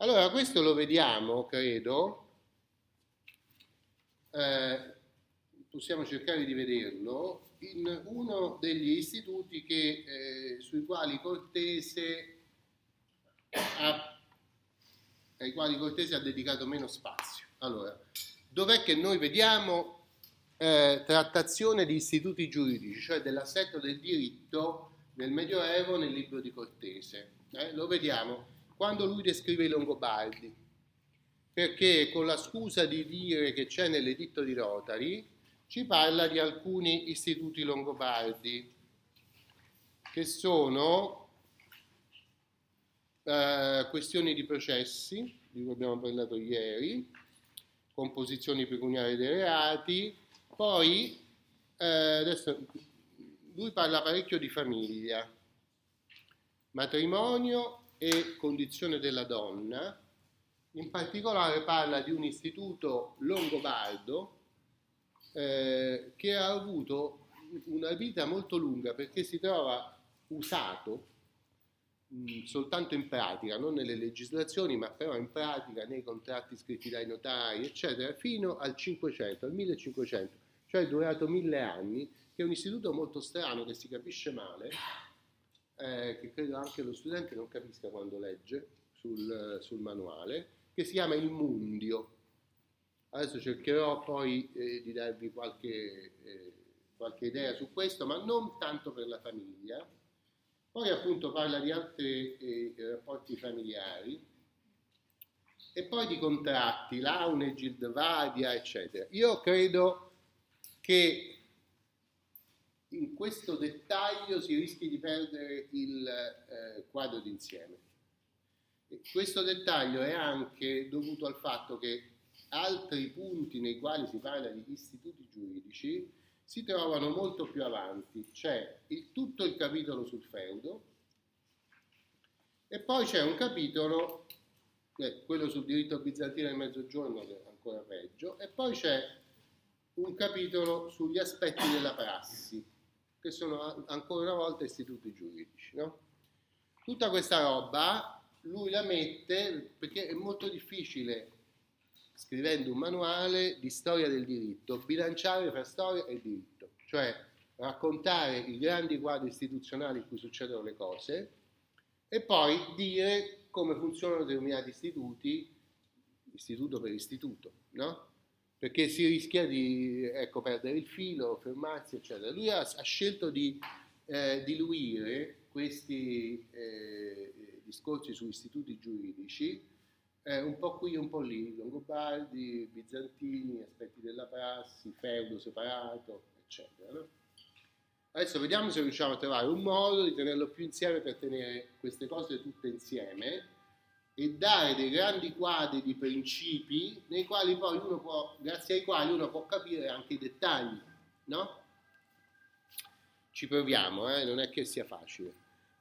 Allora, questo lo vediamo, credo, eh, possiamo cercare di vederlo, in uno degli istituti che, eh, sui quali Cortese ha, ai quali Cortese ha dedicato meno spazio. Allora, dov'è che noi vediamo eh, trattazione di istituti giuridici, cioè dell'assetto del diritto nel Medioevo nel libro di Cortese? Eh, lo vediamo quando lui descrive i Longobardi, perché con la scusa di dire che c'è nell'editto di Rotari, ci parla di alcuni istituti longobardi, che sono eh, questioni di processi, di cui abbiamo parlato ieri, composizioni pecuniarie dei reati, poi eh, adesso lui parla parecchio di famiglia, matrimonio e condizione della donna, in particolare parla di un istituto longobardo eh, che ha avuto una vita molto lunga perché si trova usato mh, soltanto in pratica, non nelle legislazioni, ma però in pratica nei contratti scritti dai notai, eccetera, fino al 500, al 1500, cioè è durato mille anni, che è un istituto molto strano che si capisce male, eh, che credo anche lo studente non capisca quando legge sul, sul manuale, che si chiama Il Mundio. Adesso cercherò poi eh, di darvi qualche, eh, qualche, idea su questo, ma non tanto per la famiglia. Poi appunto parla di altri eh, rapporti familiari e poi di contratti, Laune, Gildvadia, eccetera. Io credo che in questo dettaglio si rischia di perdere il eh, quadro d'insieme. Questo dettaglio è anche dovuto al fatto che altri punti nei quali si parla di istituti giuridici si trovano molto più avanti. C'è il, tutto il capitolo sul feudo e poi c'è un capitolo, eh, quello sul diritto bizantino del mezzogiorno, che è ancora peggio, e poi c'è un capitolo sugli aspetti della prassi che sono ancora una volta istituti giuridici. No? Tutta questa roba lui la mette perché è molto difficile, scrivendo un manuale di storia del diritto, bilanciare tra storia e diritto, cioè raccontare i grandi quadri istituzionali in cui succedono le cose e poi dire come funzionano determinati istituti, istituto per istituto, no? Perché si rischia di ecco, perdere il filo, fermarsi, eccetera. Lui ha, ha scelto di eh, diluire questi eh, discorsi su istituti giuridici eh, un po' qui un po' lì, Longobardi, Bizantini, aspetti della prassi, feudo separato, eccetera. No? Adesso vediamo se riusciamo a trovare un modo di tenerlo più insieme per tenere queste cose tutte insieme e dare dei grandi quadri di principi nei quali poi uno può, grazie ai quali uno può capire anche i dettagli, no? Ci proviamo, eh? non è che sia facile.